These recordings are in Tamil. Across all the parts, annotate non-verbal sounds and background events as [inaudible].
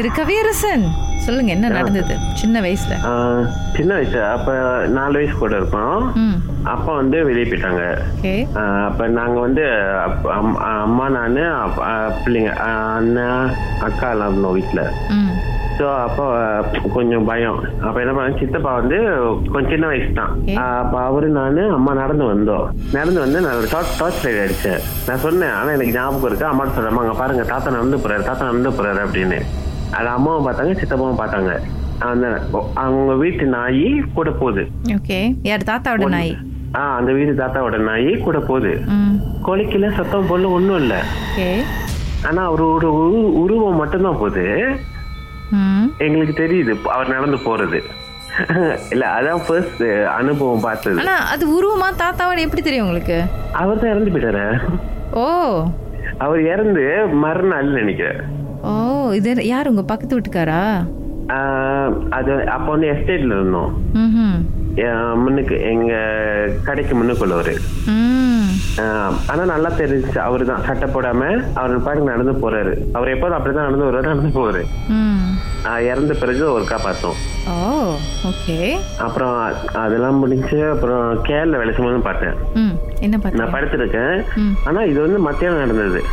திரு கவியரசன் சொல்லுங்க என்ன நடந்தது? சின்ன வயசுல. சின்ன வயசு. அப்ப நாலு வயசு கூட இருக்கோம் ம். அப்பா வந்து வெளியே போயிட்டாங்க. அப்ப நாங்க வந்து அம்மா நானு பிள்ளைங்க அண்ணன் அக்கா எல்லாம் இருந்தோம் வீட்டுல ஸோ அப்போ கொஞ்சம் பயம். அப்ப என்ன பண்ண சித்தப்பா வந்து கொஞ்சம் சின்ன வயசு தான். அப்ப அவரு நானு அம்மா நடந்து வந்தோம். நடந்து வந்து நான் டார்ச் டார்ச் லைட் அடிச்சேன். நான் சொன்னேன் ஆனா எனக்கு ஞாபகம் இருக்கு. அம்மா சொல்றேன் அங்க பாருங்க தாத்தா நடந்து போறாரு தாத்தா நடந்து போறாரு அப்படின்னு. அது அம்மாவும் பார்த்தாங்க சித்தப்பாவும் பார்த்தாங்க. அவங்க வீட்டு நாய் கூட போகுது. ஓகே. யார்? தாத்தாவோட நாய்? ஆ அந்த வீடு தாத்தாவோட நாய் கூட போகுது. ம். கோழிக்கல சத்தம் போடல ஒண்ணும் இல்ல. ஆனா அவரோட உரு- உருவம் மட்டும்தான் போகுது. எங்களுக்கு தெரியுது அவர் நடந்து போறது. இல்ல அதான் ஃபர்ஸ்ட் அனுபவம் பார்த்தது. ஆனா அது உருவமா தாத்தாவோட எப்படி தெரியும் உங்களுக்கு? அவர் தான் இறந்து போயிட்டாரு. ஓ. அவர் இறந்து மறுநாள் நினைக்கிறேன். ஓ இது யார் உங்க பக்கத்து வீட்டுக்காரா? அது அப்ப வந்து எஸ்டேட்ல இருந்தோம். முன்னுக்கு எங்க கடைக்கு முன்னுக்குள்ளவர் ம். ஆஹ் ஆனா நல்லா தெரிஞ்சு அவரு தான் சட்டை போடாம அவர் பாட்டுக்கு நடந்து போறாரு. அவர் எப்போதும் அப்படிதான் நடந்து வருவாரு நடந்து போவாரு. இறந்த பிறகு ஒருக்கா பார்த்தோம். அப்புறம் அதெல்லாம் முடிஞ்சு அப்புறம் கேரள வேலை பார்த்தேன். நான் படுத்திருக்கேன். ஆனா இது வந்து மத்தியானம் நடந்தது.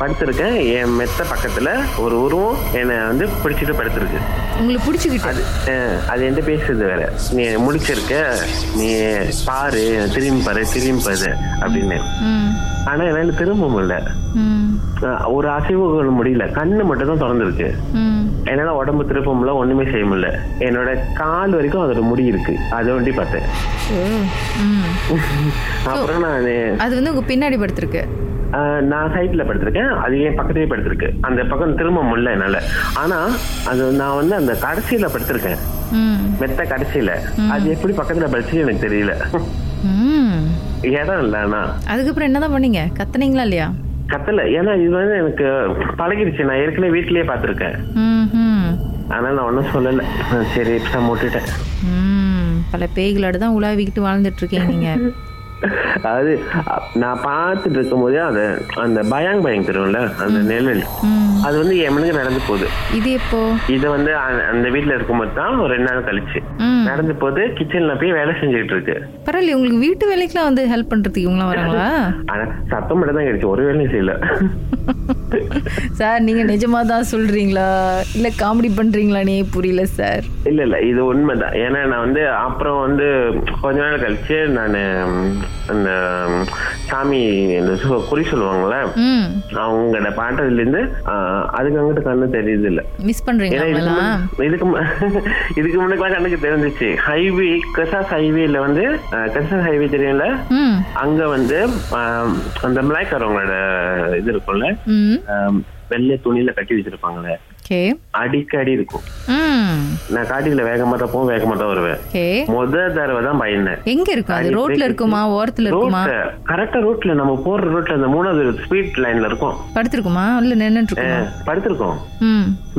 படுத்திருக்கேன். என் மெத்த பக்கத்துல ஒரு உருவம் என்னை வந்து பிடிச்சிட்டு படுத்திருக்கு. உங்களை பிடிச்சிக்கிட்டு? அது அது என்கிட்ட பேசுறது வேற. நீ முடிச்சிருக்க நீ பாரு திரும்பி பாரு திரும்பி பாரு அப்படின்னு. ஆனா என்னால திரும்ப முடியல. ஒரு அசைவு கொள்ள முடியல. கண்ணு மட்டும் தான் திறந்துருக்கு. என்னால உடம்பு திருப்ப முடியல ஒண்ணுமே செய்ய முடியல. என்னோட கால் வரைக்கும் அதோட முடி இருக்கு. அதை ஒண்டி பார்த்தேன். அப்புறம் நான் அது வந்து உங்க பின்னாடி படுத்திருக்கு. ஆஹ் நான் சைட்ல படுத்திருக்கேன். அது என் பக்கத்துலயே படுத்திருக்கு. அந்த பக்கம் திரும்ப முடியல என்னால. ஆனா அது நான் வந்து அந்த கடைசியில படுத்திருக்கேன். மெத்த கடைசியில. அது எப்படி பக்கத்துல படுச்சு எனக்கு தெரியல. இடம் இல்ல ஆனா. அதுக்கப்புறம் என்னதான் பண்ணீங்க? கத்துனீங்களா இல்லையா? கத்தல. ஏன்னா இது வந்து எனக்கு பழகிடுச்சு. நான் ஏற்கனவே வீட்லயே ம் ஆனா நான் ஒன்றும் சொல்லல. சரி இப்ப விட்டுட்டேன் ம். பல பேய்களோட தான் உலாவிக்கிட்டு வாழ்ந்துட்டு இருக்கீங்க நீங்க. [laughs] அதாவது அ- நான் பார்த்துட்டு இருக்கும் போதே அந்த அந்த பயாங் பயம் தெரியும்ல அந்த நிழல் ம். அது வந்து என் மனுக்கு நடந்து போகுது. இது எப்போ? இது வந்து அந்த வீட்ல இருக்கும்போது தான் ஒரு ரெண்டு நாள் கழிச்சு. நடந்து போது கிச்சன்ல போய் வேலை செஞ்சுட்டு இருக்கு பரவாயில்ல உங்களுக்கு வீட்டு வேலைக்கெல்லாம் வந்து ஹெல்ப் பண்றதுக்கு இவங்களாம் வராங்களா? [laughs] ஆனா சத்தம் மட்டும் தான் கிடைச்சு ஒரு வேலையும் செய்யல. [laughs] சார் நீங்க நிஜமா தான் சொல்றீங்களா? இல்ல காமெடி பண்றீங்களானே புரியல சார். இல்ல இல்ல இது உண்மைதான். ஏன்னா நான் வந்து அப்புறம் வந்து கொஞ்ச நாள் கழிச்சு நான் அந்த சாமி இந்த குறி சொல்லுவாங்கல்ல? ம். அவங்களோட பாட்டதுல இருந்து அதுக்கு அங்கிட்டு கண்ணு தெரியுது இல்ல மிஸ் பண்றீங்களா ஏன்னா இதுக்கு இதுக்கு [laughs] முன்னாடி கண்ணுக்கு தெரிஞ்சிச்சு. ஹைவே கசாஸ் ஹைவேல வந்து கசாஸ் ஹைவே தெரியும்ல? அங்க வந்து அந்த மலாய்க்காரவங்களோட இது இருக்கும்ல? வெள்ளை துணியில கட்டி வச்சிருப்பாங்களே? அடிக்கடி இருக்கும். நான் காட்டில வேகமா தான் போவேன் வேகமா தான் வருவேன். முத தடவை தான் பயந்தேன். எங்க இருக்கும் அது? ரோட்ல இருக்குமா. ஓரத்துல இருக்குமா? கரெக்டா ரோட்ல நம்ம போற ரோட்ல அந்த மூணாவது ஸ்பீட் லைன்ல இருக்கும். படுத்திருக்குமா? இல்ல நின்னுட்டு இருக்குமா? படுத்திருக்கோம்.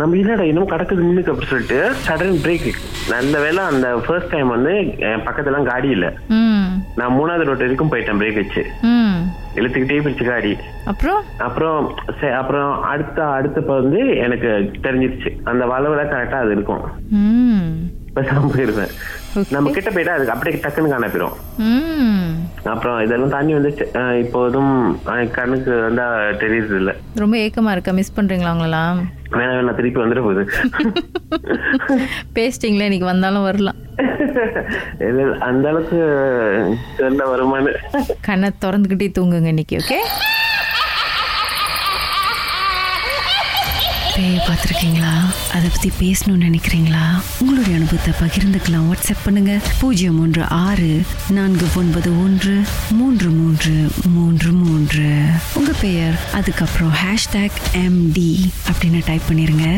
நம்ம என்னடா இன்னும் கடக்குது முன்னுக்கு அப்படி சொல்லிட்டு சடன் பிரேக் நல்ல வேளை அந்த ஃபர்ஸ்ட் டைம் வந்து என் பக்கத்துலாம் காடி இல்ல. நான் மூணாவது ரோட்டு வரைக்கும் போயிட்டேன் பிரேக் வச்சு. இழுத்துக்கிட்டே பிடிச்சு காடி அப்புறம்? அப்புறம் அப்புறம் அடுத்த அடுத்த வந்து எனக்கு தெரிஞ்சிருச்சு. அந்த வளவுல கரெக்டா அது இருக்கும். பேசாம போயிருவேன். நம்ம கிட்ட போயிட்டா அதுக்கு அப்படியே டக்குன்னு காண போயிரும். ம். அப்புறம் இதெல்லாம் தாண்டி அஹ் இப்போதும் கண்ணுக்கு வந்தா தெரியுது இல்ல ரொம்ப ஏக்கமா இருக்கா? மிஸ் பண்றீங்களா அவங்களெல்லாம்? வேணா வேணா திருப்பி வந்துட போகுது [laughs] பேசிட்டீங்களே இன்னைக்கு வந்தாலும் வரலாம். அந்த அளவுக்கு வருமானு. கண்ணை திறந்துக்கிட்டே தூங்குங்க இன்னைக்கு ஓகே பேயை பார்த்துருக்கீங்களா? அதை பற்றி பேசணும்னு நினைக்கிறீங்களா? உங்களுடைய அனுபவத்தை பகிர்ந்துக்கலாம். வாட்ஸ்அப் பண்ணுங்க. பூஜ்ஜியம் மூன்று ஆறு நான்கு ஒன்பது ஒன்று மூன்று மூன்று மூன்று மூன்று. உங்கள் பெயர் அதுக்கப்புறம் ஹேஷ்டேக் எம்டி அப்படின்னு டைப் பண்ணிடுங்க